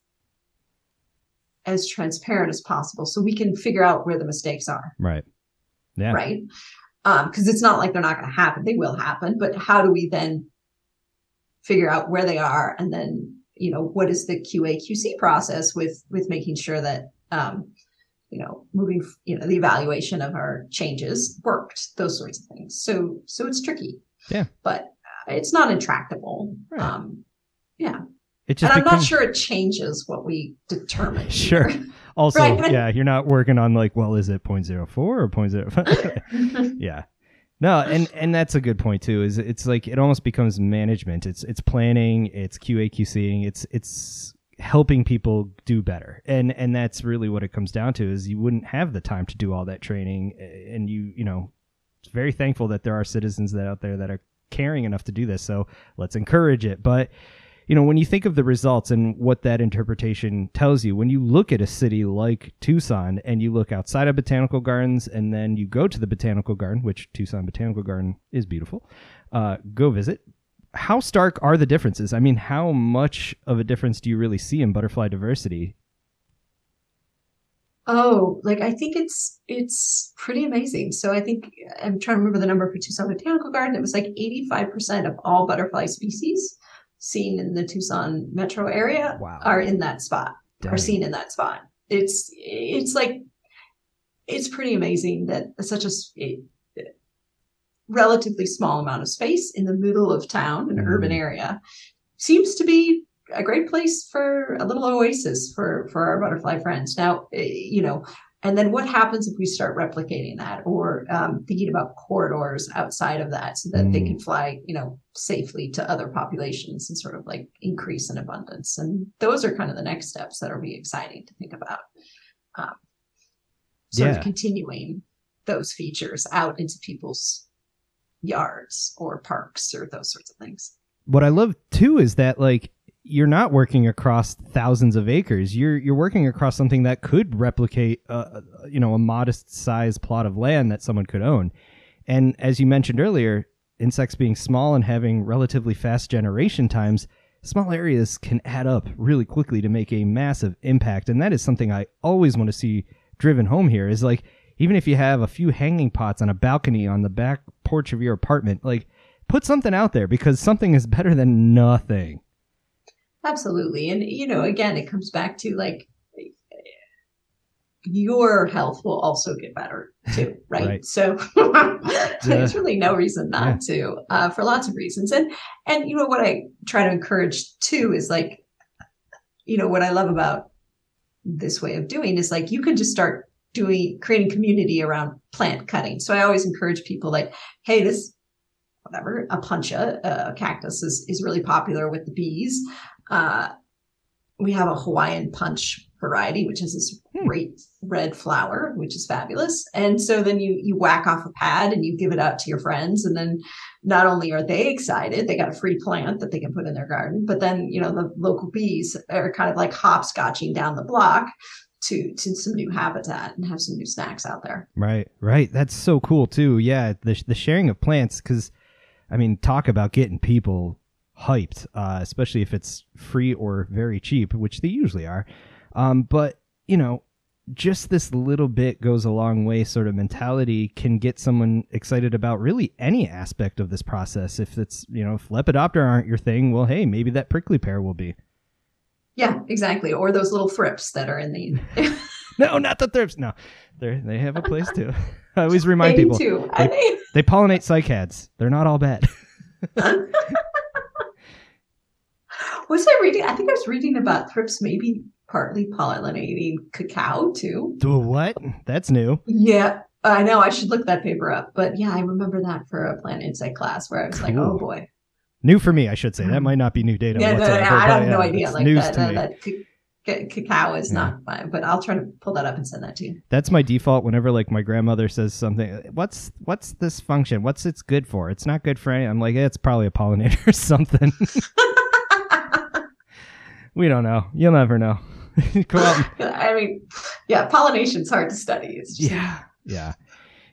as transparent as possible so we can figure out where the mistakes are, right. Yeah. right? Because it's not like they're not going to happen; they will happen. But how do we then figure out where they are, and then you know what is the QA QC process with with making sure that um, you know moving you know the evaluation of our changes worked, those sorts of things. So so it's tricky. Yeah. but it's not intractable. Right. Um, yeah, It just and I'm not sure it changes what we determine. Sure. *laughs* Also, Right. yeah, you're not working on like, well, is it 0.04 or 0.05? *laughs* *laughs* yeah. No, and and that's a good point too. Is it's like it almost becomes management. It's it's planning, it's QA QCing, it's it's helping people do better. And and that's really what it comes down to is you wouldn't have the time to do all that training and you, you know, very thankful that there are citizens that out there that are caring enough to do this. So let's encourage it. But you know, when you think of the results and what that interpretation tells you, when you look at a city like Tucson and you look outside of botanical gardens and then you go to the botanical garden, which Tucson Botanical Garden is beautiful, uh, go visit. How stark are the differences? I mean, how much of a difference do you really see in butterfly diversity? Oh, like I think it's it's pretty amazing. So I think I'm trying to remember the number for Tucson Botanical Garden. It was like 85% of all butterfly species seen in the Tucson metro area Wow. are in that spot, Dang. are seen in that spot. It's it's like it's pretty amazing that such a a relatively small amount of space in the middle of town, an urban Mhm. area, seems to be a great place for a little oasis for for our butterfly friends. Now, eh, you know, and then what happens if we start replicating that or um, thinking about corridors outside of that so that they Mm. can fly, you know, safely to other populations and sort of like increase in abundance? And those are kind of the next steps that'll be exciting to think about. Um, sort Yeah. of continuing those features out into people's yards or parks or those sorts of things. what I love too is that like you're not working across thousands of acres. You're you're working across something that could replicate uh, you know a modest sized plot of land that someone could own. And as you mentioned earlier, insects being small and having relatively fast generation times, small areas can add up really quickly to make a massive impact. And that is something I always want to see driven home here is like even if you have a few hanging pots on a balcony on the back porch of your apartment, like put something out there because something is better than nothing. Absolutely. And, you know, again, it comes back to like your health will also get better too, *laughs* right? Right. So *laughs* there's really no reason not to, uh, for lots of reasons. And and you know what I try to encourage too is like, you know, what I love about this way of doing is like you can just start doing creating community around plant cutting. So I always encourage people like, hey, this whatever Opuntia, a cactus is is really popular with the bees. Uh, we have a Hawaiian punch variety, which is this Hmm. great red flower, which is fabulous. And so then you you whack off a pad and you give it out to your friends, and then not only are they excited, they got a free plant that they can put in their garden, but then you know the local bees are kind of like hopscotching down the block to to some new habitat and have some new snacks out there. Right, right. That's so cool too. Yeah, the the sharing of plants because, I mean, talk about getting people hyped, uh, especially if it's free or very cheap, which they usually are. Um, but you know, just this little bit goes a long way. Sort of mentality can get someone excited about really any aspect of this process. If it's you know, if Lepidoptera aren't your thing, well, hey, maybe that prickly pear will be. Yeah, exactly. Or those little thrips that are in the *laughs* No, not the thrips. No, they they have a place too. *laughs* I always *laughs* remind They people too. I think they pollinate cycads. They're not all bad. Was I reading? I think I was reading about thrips maybe partly pollinating cacao too. Do a what? That's new. Yeah, I know. I should look that paper up. But yeah, I remember that for a plant insight class where I was like, oh boy. New for me, I should say. That might not be new data Yeah, no, no, no, I have no idea. it's Like news that, to that, me. that ca- ca- cacao is Yeah. not fine, but I'll try to pull that up and send that to you. That's my default whenever like my grandmother says something. What's what's this function? What's it's good for? It's not good for any. I'm like, eh, it's probably a pollinator or something. *laughs* we don't know. You'll never know. *laughs* *laughs* I mean, yeah, pollination's hard to study. It's just, yeah, yeah,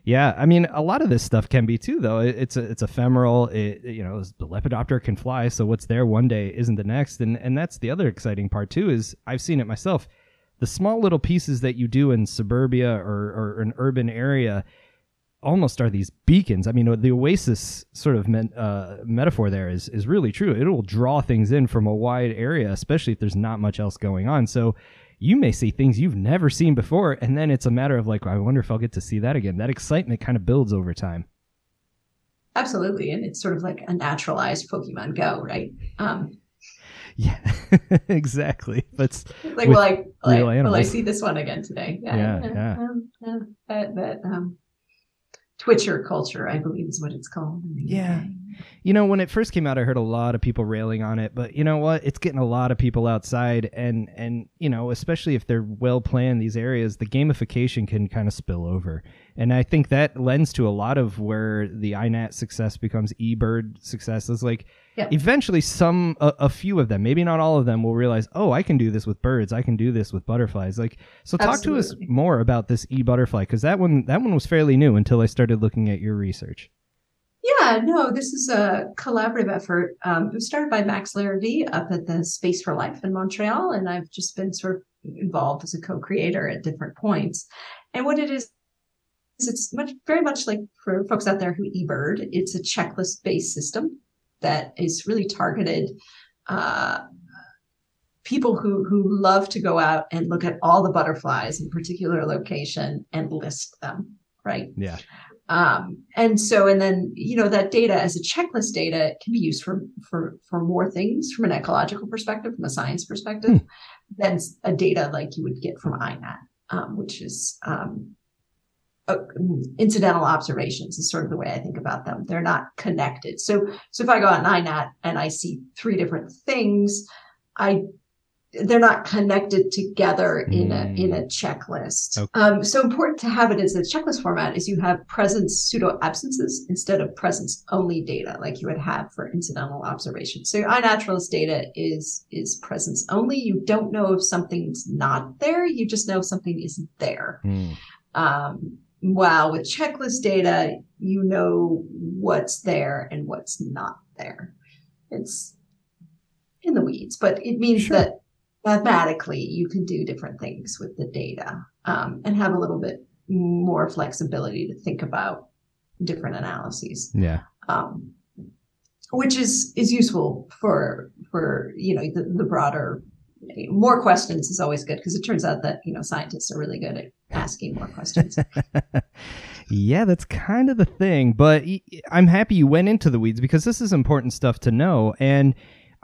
yeah. I mean, a lot of this stuff can be too, though. It, it's a, it's ephemeral. It, you know, the lepidoptera can fly, so what's there one day isn't the next, and and that's the other exciting part too. Is I've seen it myself. The small little pieces that you do in suburbia or, or an urban area almost are these beacons. I mean, the oasis sort of men, uh, metaphor there is is really true. It will draw things in from a wide area, especially if there's not much else going on. So you may see things you've never seen before, and then it's a matter of like, I wonder if I'll get to see that again. That excitement kind of builds over time. absolutely. And it's sort of like a naturalized Pokemon Go, right? Um, Yeah, *laughs* exactly. But like, will I, will I, will I see this one again today? Yeah, yeah. *laughs* um, yeah. That, that um, Twitcher culture, I believe, is what it's called. Yeah. UK. you know, when it first came out, I heard a lot of people railing on it. But you know what? It's getting a lot of people outside, and and you know, especially if they're well planned, these areas, the gamification can kind of spill over. And I think that lends to a lot of where the iNat success becomes eBird success. Is like Eventually some a, a few of them, maybe not all of them, will realize, oh, I can do this with birds. I can do this with butterflies. Like, so talk to us more about this e butterfly because that one that one was fairly new until I started looking at your research. Yeah, no, this is a collaborative effort. Um, it was started by Max Larrivée up at the Space for Life in Montreal, and I've just been sort of involved as a co-creator at different points. And what it is, is it's much, very much like for folks out there who eBird, it's a checklist-based system that is really targeted uh, people who who love to go out and look at all the butterflies in particular location and list them. Right. Yeah. Um, and so, and then, you know, that data as a checklist data can be used for, for, for more things from an ecological perspective, from a science perspective, Hmm. than a data like you would get from iNat, um, which is, um, incidental observations is sort of the way I think about them. They're not connected. So, so if I go on iNat and I see three different things, I they're not connected together in a in a checklist. Okay. Um, so important to have it as a checklist format is you have presence pseudo absences instead of presence only data like you would have for incidental observations. So your iNaturalist data is is presence only. You don't know if something's not there. You just know if something isn't there. Hmm. Um, while with checklist data, you know what's there and what's not there. It's in the weeds, but it means Sure. that mathematically you can do different things with the data um, and have a little bit more flexibility to think about different analyses Yeah. um, which is is useful for for you know the, the broader more questions is always good because it turns out that you know scientists are really good at asking more questions. *laughs* yeah, that's kind of the thing. But I'm happy you went into the weeds because this is important stuff to know. And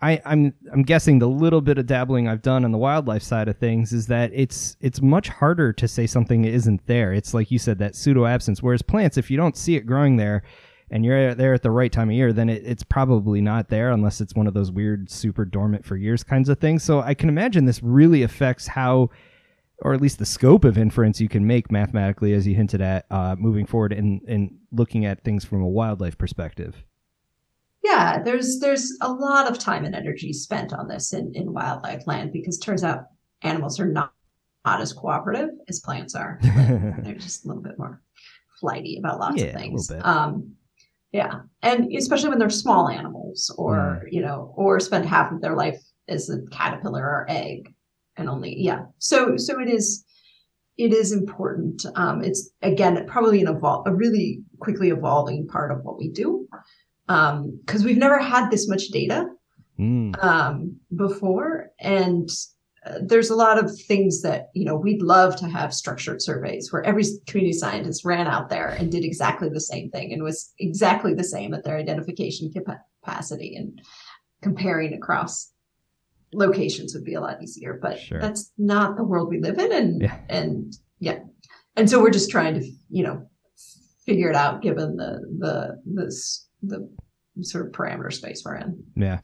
I, I'm I'm guessing the little bit of dabbling I've done on the wildlife side of things is that it's it's much harder to say something isn't there. It's like you said that pseudo absence. Whereas plants, if you don't see it growing there, and you're there at the right time of year, then it, it's probably not there unless it's one of those weird, super dormant for years kinds of things. So I can imagine this really affects how, or at least the scope of inference you can make mathematically, as you hinted at, uh, moving forward and in looking at things from a wildlife perspective. Yeah, there's there's a lot of time and energy spent on this in, in wildlife land because turns out animals are not not as cooperative as plants are. *laughs* they're just a little bit more flighty about lots yeah, of things. Um, yeah. And especially when they're small animals or, mm. you know, or spend half of their life as a caterpillar or egg and only, yeah. So, so it is, it is important. Um, it's again, probably an evol- a really quickly evolving part of what we do. Um, cause we've never had this much data, mm. um, before. And there's a lot of things that you know we'd love to have structured surveys where every community scientist ran out there and did exactly the same thing and was exactly the same at their identification capacity and comparing across locations would be a lot easier but sure. that's not the world we live in and yeah. and yeah and so we're just trying to you know figure it out given the the this the sort of parameter space we're in yeah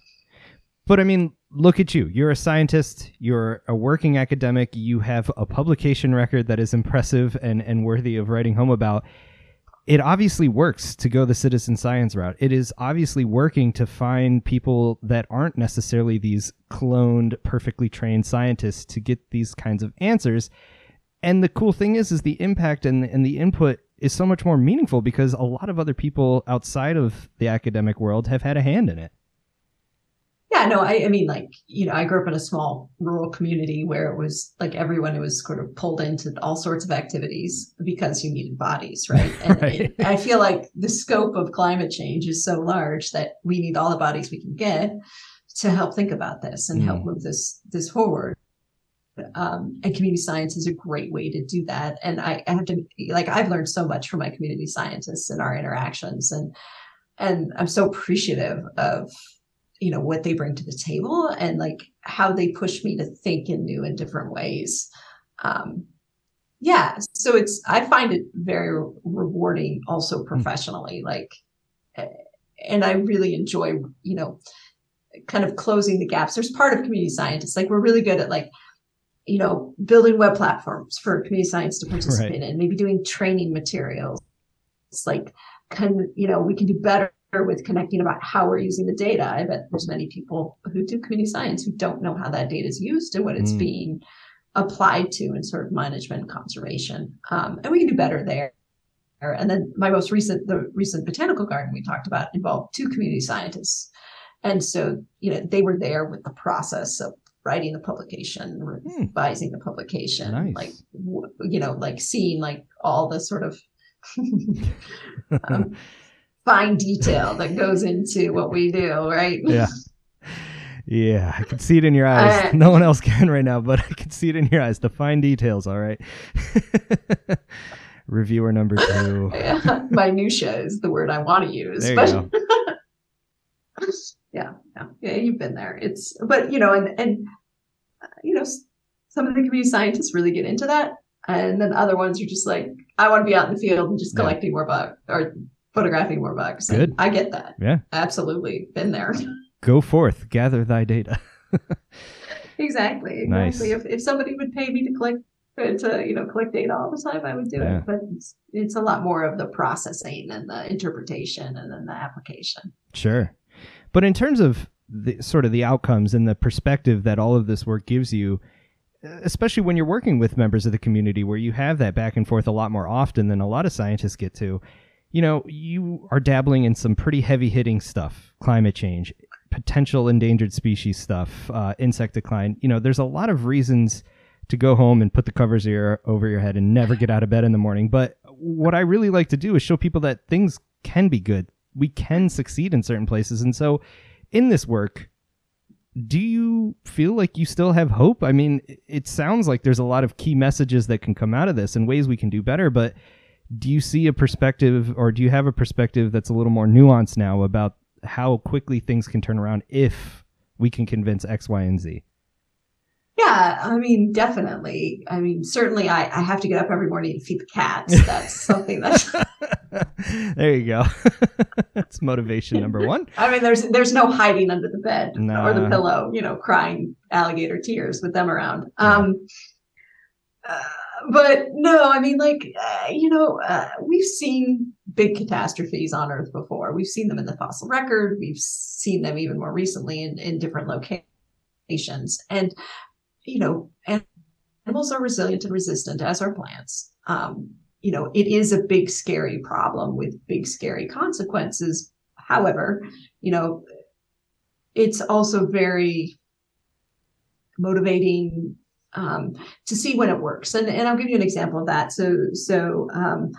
but I mean, look at you. You're a scientist, you're a working academic, you have a publication record that is impressive and, and worthy of writing home about. It obviously works to go the citizen science route. It is obviously working to find people that aren't necessarily these cloned, perfectly trained scientists to get these kinds of answers. And the cool thing is, is the impact and, and the input is so much more meaningful because a lot of other people outside of the academic world have had a hand in it. Yeah, no, I, I mean, like, you know, I grew up in a small rural community where it was like everyone was sort of pulled into all sorts of activities because you needed bodies, right? *laughs* And right. It, I feel like the scope of climate change is so large that we need all the bodies we can get to help think about this and mm. help move this this forward. Um, and community science is a great way to do that. And I, I have to like I've learned so much from my community scientists and our interactions, and and I'm so appreciative of you know what they bring to the table and like how they push me to think in new and different ways um yeah so it's i find it very rewarding also hmm. professionally like eh, and i really enjoy you know kind of closing the gaps there's part of community scientists like we're really good at like you know building web platforms for community science to participate right. in maybe doing training materials it's like can you know we can do better with connecting about how we're using the data. I bet there's many people who do community science who don't know how that data is used and what it's mm. being applied to in sort of management and conservation. Um, and we can do better there. And then my most recent, the recent botanical garden we talked about involved two community scientists. And so, you know, they were there with the process of writing the publication, hmm. revising the publication, nice. like, you know, like seeing like all the sort of *laughs* um, *laughs* fine detail that goes into what we do, right? Yeah. Yeah, I can see it in your eyes. No one else can right now, but I can see it in your eyes. The fine details, all right. *laughs* Reviewer number two. *laughs* Yeah, minutia is the word I want to use. There you go. *laughs* yeah, yeah, yeah, you've been there. It's, but you know, and and uh, you know, some of the community scientists really get into that, and then other ones are just like, I want to be out in the field and just collecting yeah. more bugs or photographing more bugs. Good. I get that. Yeah. Absolutely. Been there. *laughs* Go forth, gather thy data. *laughs* exactly. Exactly. Nice. If, if somebody would pay me to collect uh, to you know collect data all the time, I would do yeah. it. But it's, it's a lot more of the processing and the interpretation and then the application. Sure. But in terms of the sort of the outcomes and the perspective that all of this work gives you, uh, especially when you're working with members of the community where you have that back and forth a lot more often than a lot of scientists get to you know, you are dabbling in some pretty heavy hitting stuff climate change, potential endangered species stuff, uh, insect decline. You know, there's a lot of reasons to go home and put the covers over your head and never get out of bed in the morning. But what I really like to do is show people that things can be good. We can succeed in certain places. And so in this work, do you feel like you still have hope? I mean, it sounds like there's a lot of key messages that can come out of this and ways we can do better, but do you see a perspective or do you have a perspective that's a little more nuanced now about how quickly things can turn around if we can convince X, Y, and Z? Yeah, I mean, definitely. I mean, certainly I, I have to get up every morning to feed the cats. *laughs* That's something that's *laughs* *laughs* there you go. That's motivation number one. I mean, there's there's no hiding under the bed Nah. or the pillow, you know, crying alligator tears with them around. Um, uh, but no, I mean, like uh, you know, uh, we've seen big catastrophes on Earth before. We've seen them in the fossil record. We've seen them even more recently in in different locations, and you know, animals are resilient and resistant as are plants. Um, you know, it is a big, scary problem with big, scary consequences. However, you know, it's also very motivating um, to see when it works. And, and I'll give you an example of that. So, so um,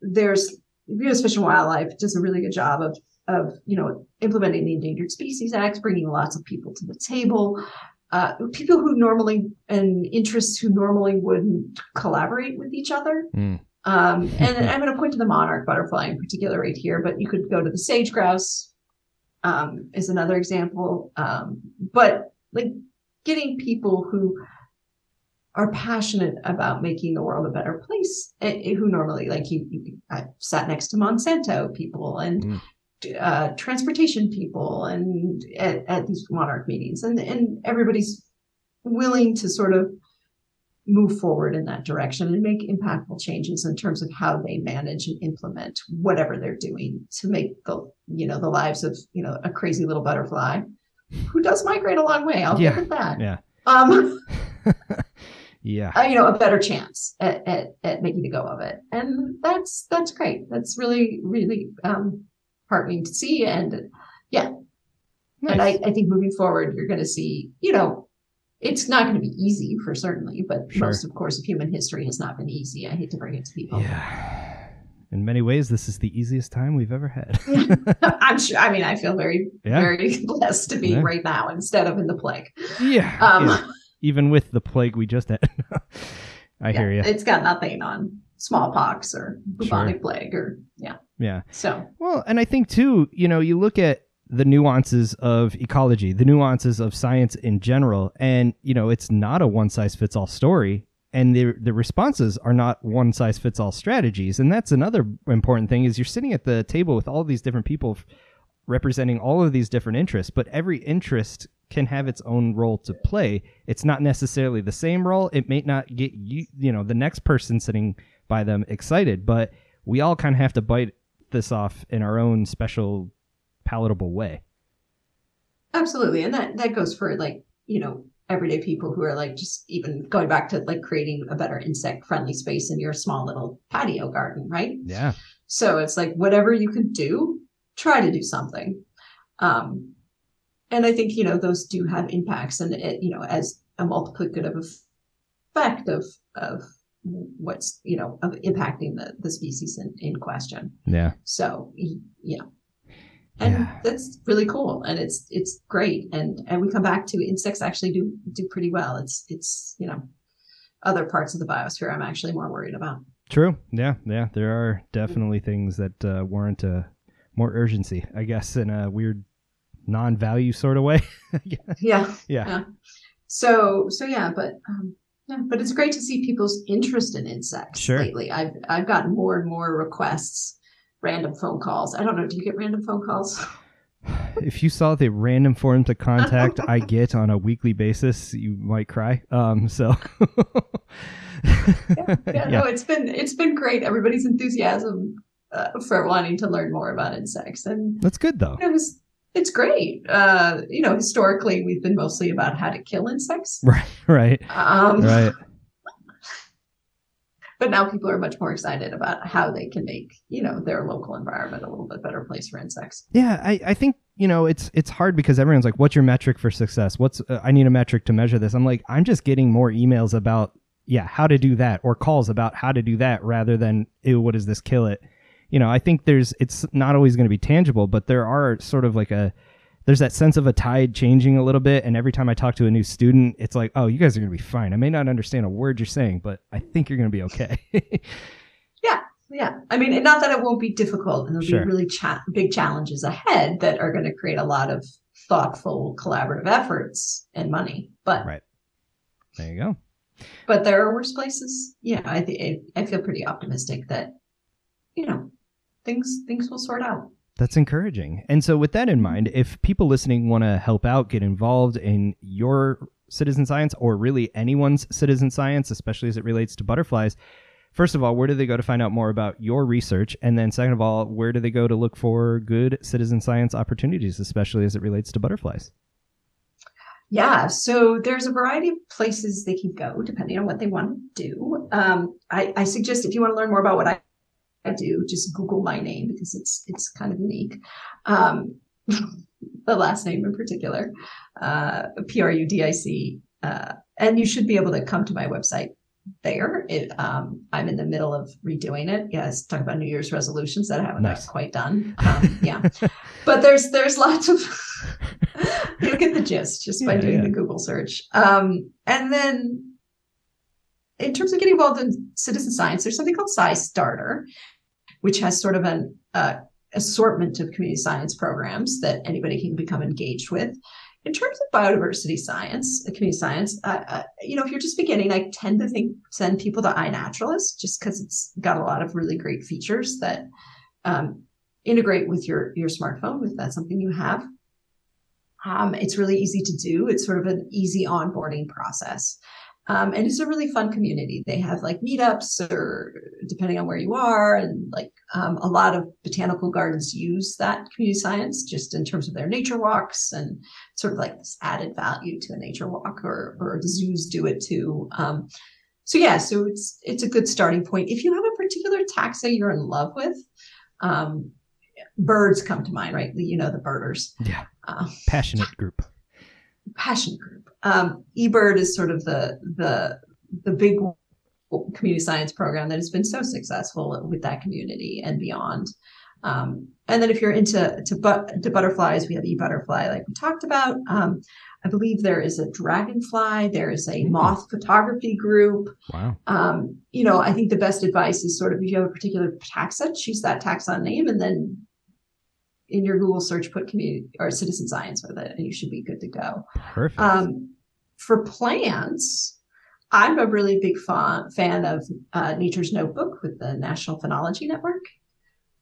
there's U.S. Fish and Wildlife does a really good job of of you know implementing the Endangered Species Act, bringing lots of people to the table, uh, people who normally and interests who normally wouldn't collaborate with each other. Mm. Um, *laughs* and I'm going to point to the monarch butterfly in particular right here, but you could go to the sage grouse um, is another example. Um, but like getting people who are passionate about making the world a better place, eh, who normally like you, you I sat next to Monsanto people and Mm. uh, transportation people and at, at these monarch meetings, and and everybody's willing to sort of move forward in that direction and make impactful changes in terms of how they manage and implement whatever they're doing to make the you know the lives of you know a crazy little butterfly who does migrate a long way i'll Yeah. give it that Yeah. um *laughs* Yeah. uh, you know a better chance at, at at making the go of it and that's that's great that's really really um heartening to see and yeah and I, I think moving forward you're going to see you know it's not going to be easy for certainly but Sure. most of course of human history has not been easy i hate to bring it to people Yeah. In many ways, this is the easiest time we've ever had. *laughs* i'm sure i mean i feel very Yeah. very *laughs* blessed to be Yeah. right now instead of in the plague yeah. um yeah. Even with the plague we just had. *laughs* I yeah, hear you. it's got nothing on smallpox or bubonic plague or yeah Yeah. so Well, and I think too, you know, you look at the nuances of ecology, the nuances of science in general, and you know, it's not a one size fits all story, and the the responses are not one size fits all strategies, and that's another important thing is you're sitting at the table with all these different people representing all of these different interests, but every interest can have its own role to play. It's not necessarily the same role. It may not get you, you know, the next person sitting by them excited, but we all kind of have to bite this off in our own special palatable way. Absolutely. And that, that goes for like, you know, everyday people who are like just even going back to like creating a better insect friendly space in your small little patio garden, right? Yeah. So it's like whatever you can do, try to do something. Um, and I think, you know, those do have impacts and it, you know, as a multiplicative effect of, of what's, you know, of impacting the, the species in, in question. Yeah. So yeah. And Yeah. that's really cool and it's it's great. And and we come back to insects actually do do pretty well. It's it's, you know, other parts of the biosphere I'm actually more worried about. True. Yeah. Yeah. There are definitely things that uh, warrant a more urgency, I guess, in a weird non-value sort of way. *laughs* yeah. Yeah. Yeah. So so yeah, but um yeah, but it's great to see people's interest in insects Sure. lately. I've I've gotten more and more requests, random phone calls. I don't know, do you get random phone calls? *sighs* If you saw the random form to contact I *laughs* get on a weekly basis, you might cry. Um. So. *laughs* yeah, yeah, no, it's been it's been great. Everybody's enthusiasm uh, for wanting to learn more about insects, and That's good though. it was it's great. Uh, you know, historically we've been mostly about how to kill insects, *laughs* Right. Right. um, Right. *laughs* but now people are much more excited about how they can make you know their local environment a little bit better place for insects. Yeah, I, I think you know it's it's hard because everyone's like, "What's your metric for success? What's uh, I need a metric to measure this." I'm like, I'm just getting more emails about yeah how to do that or calls about how to do that rather than ew what does this kill it. You know, I think there's it's not always going to be tangible, but there are sort of like a there's that sense of a tide changing a little bit and every time i talk to a new student it's like oh you guys are going to be fine. I may not understand a word you're saying but i think you're going to be okay. *laughs* Yeah yeah. I mean not that it won't be difficult and there'll Sure. be really cha- big challenges ahead that are going to create a lot of thoughtful collaborative efforts and money but Right. there you go. But there are worse places. Yeah i think i feel pretty optimistic that you know things things will sort out That's encouraging. And so, with that in mind, if people listening want to help out, get involved in your citizen science or really anyone's citizen science, especially as it relates to butterflies, first of all, where do they go to find out more about your research? And then, second of all, where do they go to look for good citizen science opportunities, especially as it relates to butterflies? Yeah, so there's a variety of places they can go depending on what they want to do. Um, I, I suggest if you want to learn more about what I, I do, just Google my name because it's it's kind of unique. Um, *laughs* the last name in particular, uh, P R U D I C, uh, and you should be able to come to my website there. It, um, I'm in the middle of redoing it. Yes, talk about New Year's resolutions that I haven't Nice. quite done. Um, yeah, *laughs* but there's there's lots of *laughs* you'll get the gist just by Yeah, doing yeah. the Google search. Um, and then in terms of getting involved in citizen science, there's something called SciStarter, which has sort of an uh, assortment of community science programs that anybody can become engaged with. In terms of biodiversity science, uh, community science, uh, uh, you know, if you're just beginning, I tend to think send people to iNaturalist just because it's got a lot of really great features that um, integrate with your your smartphone if that's something you have. Um, it's really easy to do. It's sort of an easy onboarding process. Um, and it's a really fun community. They have like meetups or depending on where you are. And like um, a lot of botanical gardens use that community science just in terms of their nature walks and sort of like this added value to a nature walk or, or the zoos do it too. Um, so yeah, so it's, it's a good starting point. If you have a particular taxa you're in love with, um, birds come to mind, right? You know, the birders. Yeah. Uh, Passionate group. Passion group. Um, eBird is sort of the the the big community science program that has been so successful with that community and beyond. Um, and then if you're into to, but, to butterflies, we have eButterfly, like we talked about. Um, I believe there is a dragonfly. There is a Hmm. moth photography group. Wow. Um, you know, I think the best advice is sort of if you have a particular taxa, choose that taxon name, and then in your Google search, put community or citizen science with it, and you should be good to go. Perfect. Um, for plants, I'm a really big fa- fan of uh, Nature's Notebook with the National Phenology Network,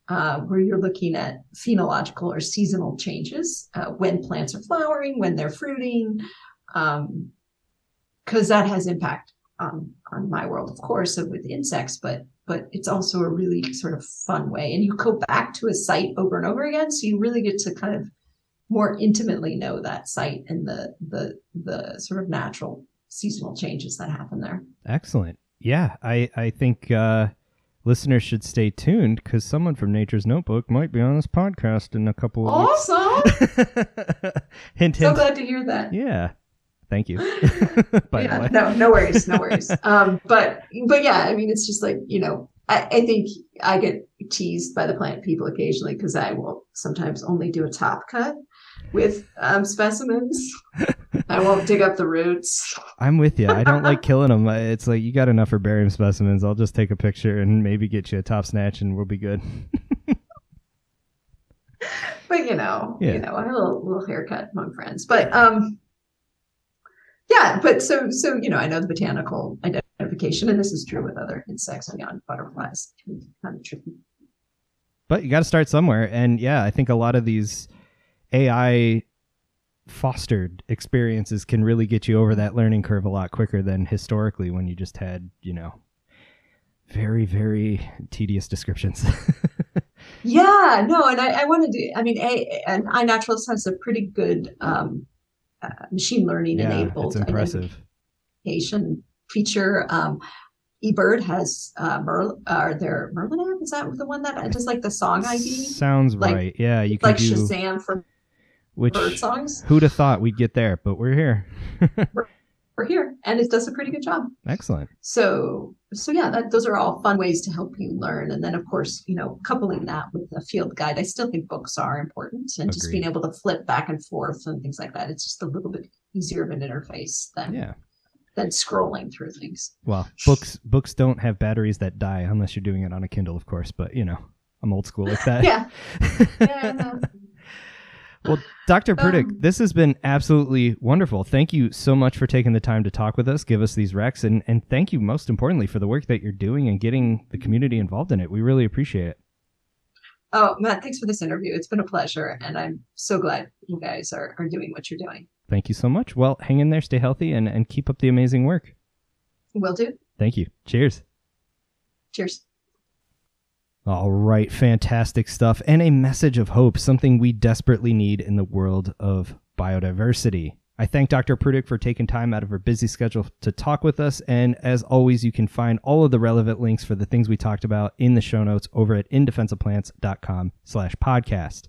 uh, where you're looking at phenological or seasonal changes uh, when plants are flowering, when they're fruiting, because that has impact on on my world, of course, with insects, but but it's also a really sort of fun way. And you go back to a site over and over again, so you really get to kind of more intimately know that site and the the the sort of natural seasonal changes that happen there. Excellent. Yeah, I I think uh, listeners should stay tuned because someone from Nature's Notebook might be on this podcast in a couple of Awesome! weeks. *laughs* hint, so hint. glad to hear that. Yeah. Thank you. *laughs* *laughs* By yeah, the way. no, no worries, no worries. *laughs* um, but but yeah, I mean, it's just like you know, I, I think I get teased by the plant people occasionally because I will sometimes only do a top cut with um, specimens. I won't dig up the roots. I'm with you. I don't like killing them. It's like you got enough herbarium specimens. I'll just take a picture and maybe get you a top snatch, and we'll be good. but you know, Yeah. you know, a little little haircut among friends. But um, yeah. But so so you know, I know the botanical identification, and this is true with other insects beyond butterflies. It can be kind of tricky. But you got to start somewhere. And yeah, I think a lot of these AI fostered experiences can really get you over that learning curve a lot quicker than historically when you just had, you know, very, very tedious descriptions. *laughs* Yeah, no, and I, I wanted to. I mean, a and iNaturalist has a pretty good um, uh, machine learning yeah, enabled it's impressive. identification feature. Um, eBird has uh, Merl, uh, their Merlin app. Is that the one that just like the song ID? Sounds Like- right. Yeah, you can Like do Shazam for which bird songs. who'd have thought we'd get there, but we're here. For here, and it does a pretty good job. Excellent. So, so yeah, that, those are all fun ways to help you learn. And then, of course, you know, coupling that with a field guide, I still think books are important, and just being able to flip back and forth and things like that. It's just a little bit easier of an interface than Yeah. than scrolling through things. Well, books books don't have batteries that die unless you're doing it on a Kindle, of course. But you know, I'm old school like that. Yeah. *laughs* yeah. Well, Dr. Prudic, Um, this has been absolutely wonderful. Thank you so much for taking the time to talk with us, give us these recs, and, and thank you most importantly for the work that you're doing and getting the community involved in it. We really appreciate it. Oh, Matt, thanks for this interview. It's been a pleasure, and I'm so glad you guys are, are doing what you're doing. Thank you so much. Well, hang in there, stay healthy, and, and keep up the amazing work. Will do. Thank you. Cheers. Cheers. All right, fantastic stuff. And a message of hope, something we desperately need in the world of biodiversity. I thank Dr. Prudic for taking time out of her busy schedule to talk with us. And as always, you can find all of the relevant links for the things we talked about in the show notes over at indefenseofplants.com slash podcast.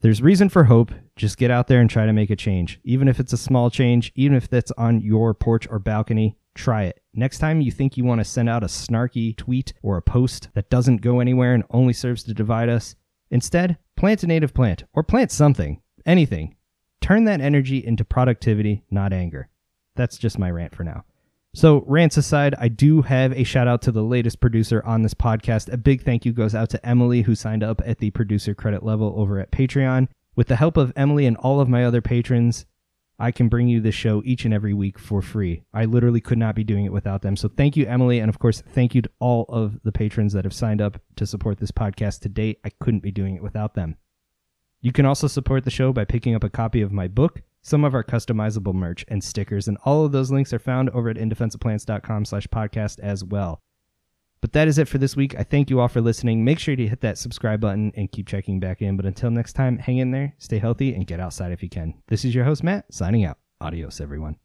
There's reason for hope. Just get out there and try to make a change. Even if it's a small change, even if that's on your porch or balcony, try it. Next time you think you want to send out a snarky tweet or a post that doesn't go anywhere and only serves to divide us, instead, plant a native plant or plant something, anything. Turn that energy into productivity, not anger. That's just my rant for now. So, rants aside, I do have a shout out to the latest producer on this podcast. A big thank you goes out to Emily, who signed up at the producer credit level over at Patreon. With the help of Emily and all of my other patrons, I can bring you this show each and every week for free. I literally could not be doing it without them. So, thank you, Emily. And of course, thank you to all of the patrons that have signed up to support this podcast to date. I couldn't be doing it without them. You can also support the show by picking up a copy of my book, some of our customizable merch, and stickers, and all of those links are found over at indefenseofplants.com slash podcast as well. But that is it for this week. I thank you all for listening. Make sure to hit that subscribe button and keep checking back in. But until next time, hang in there, stay healthy, and get outside if you can. This is your host, Matt, signing out. Adios, everyone.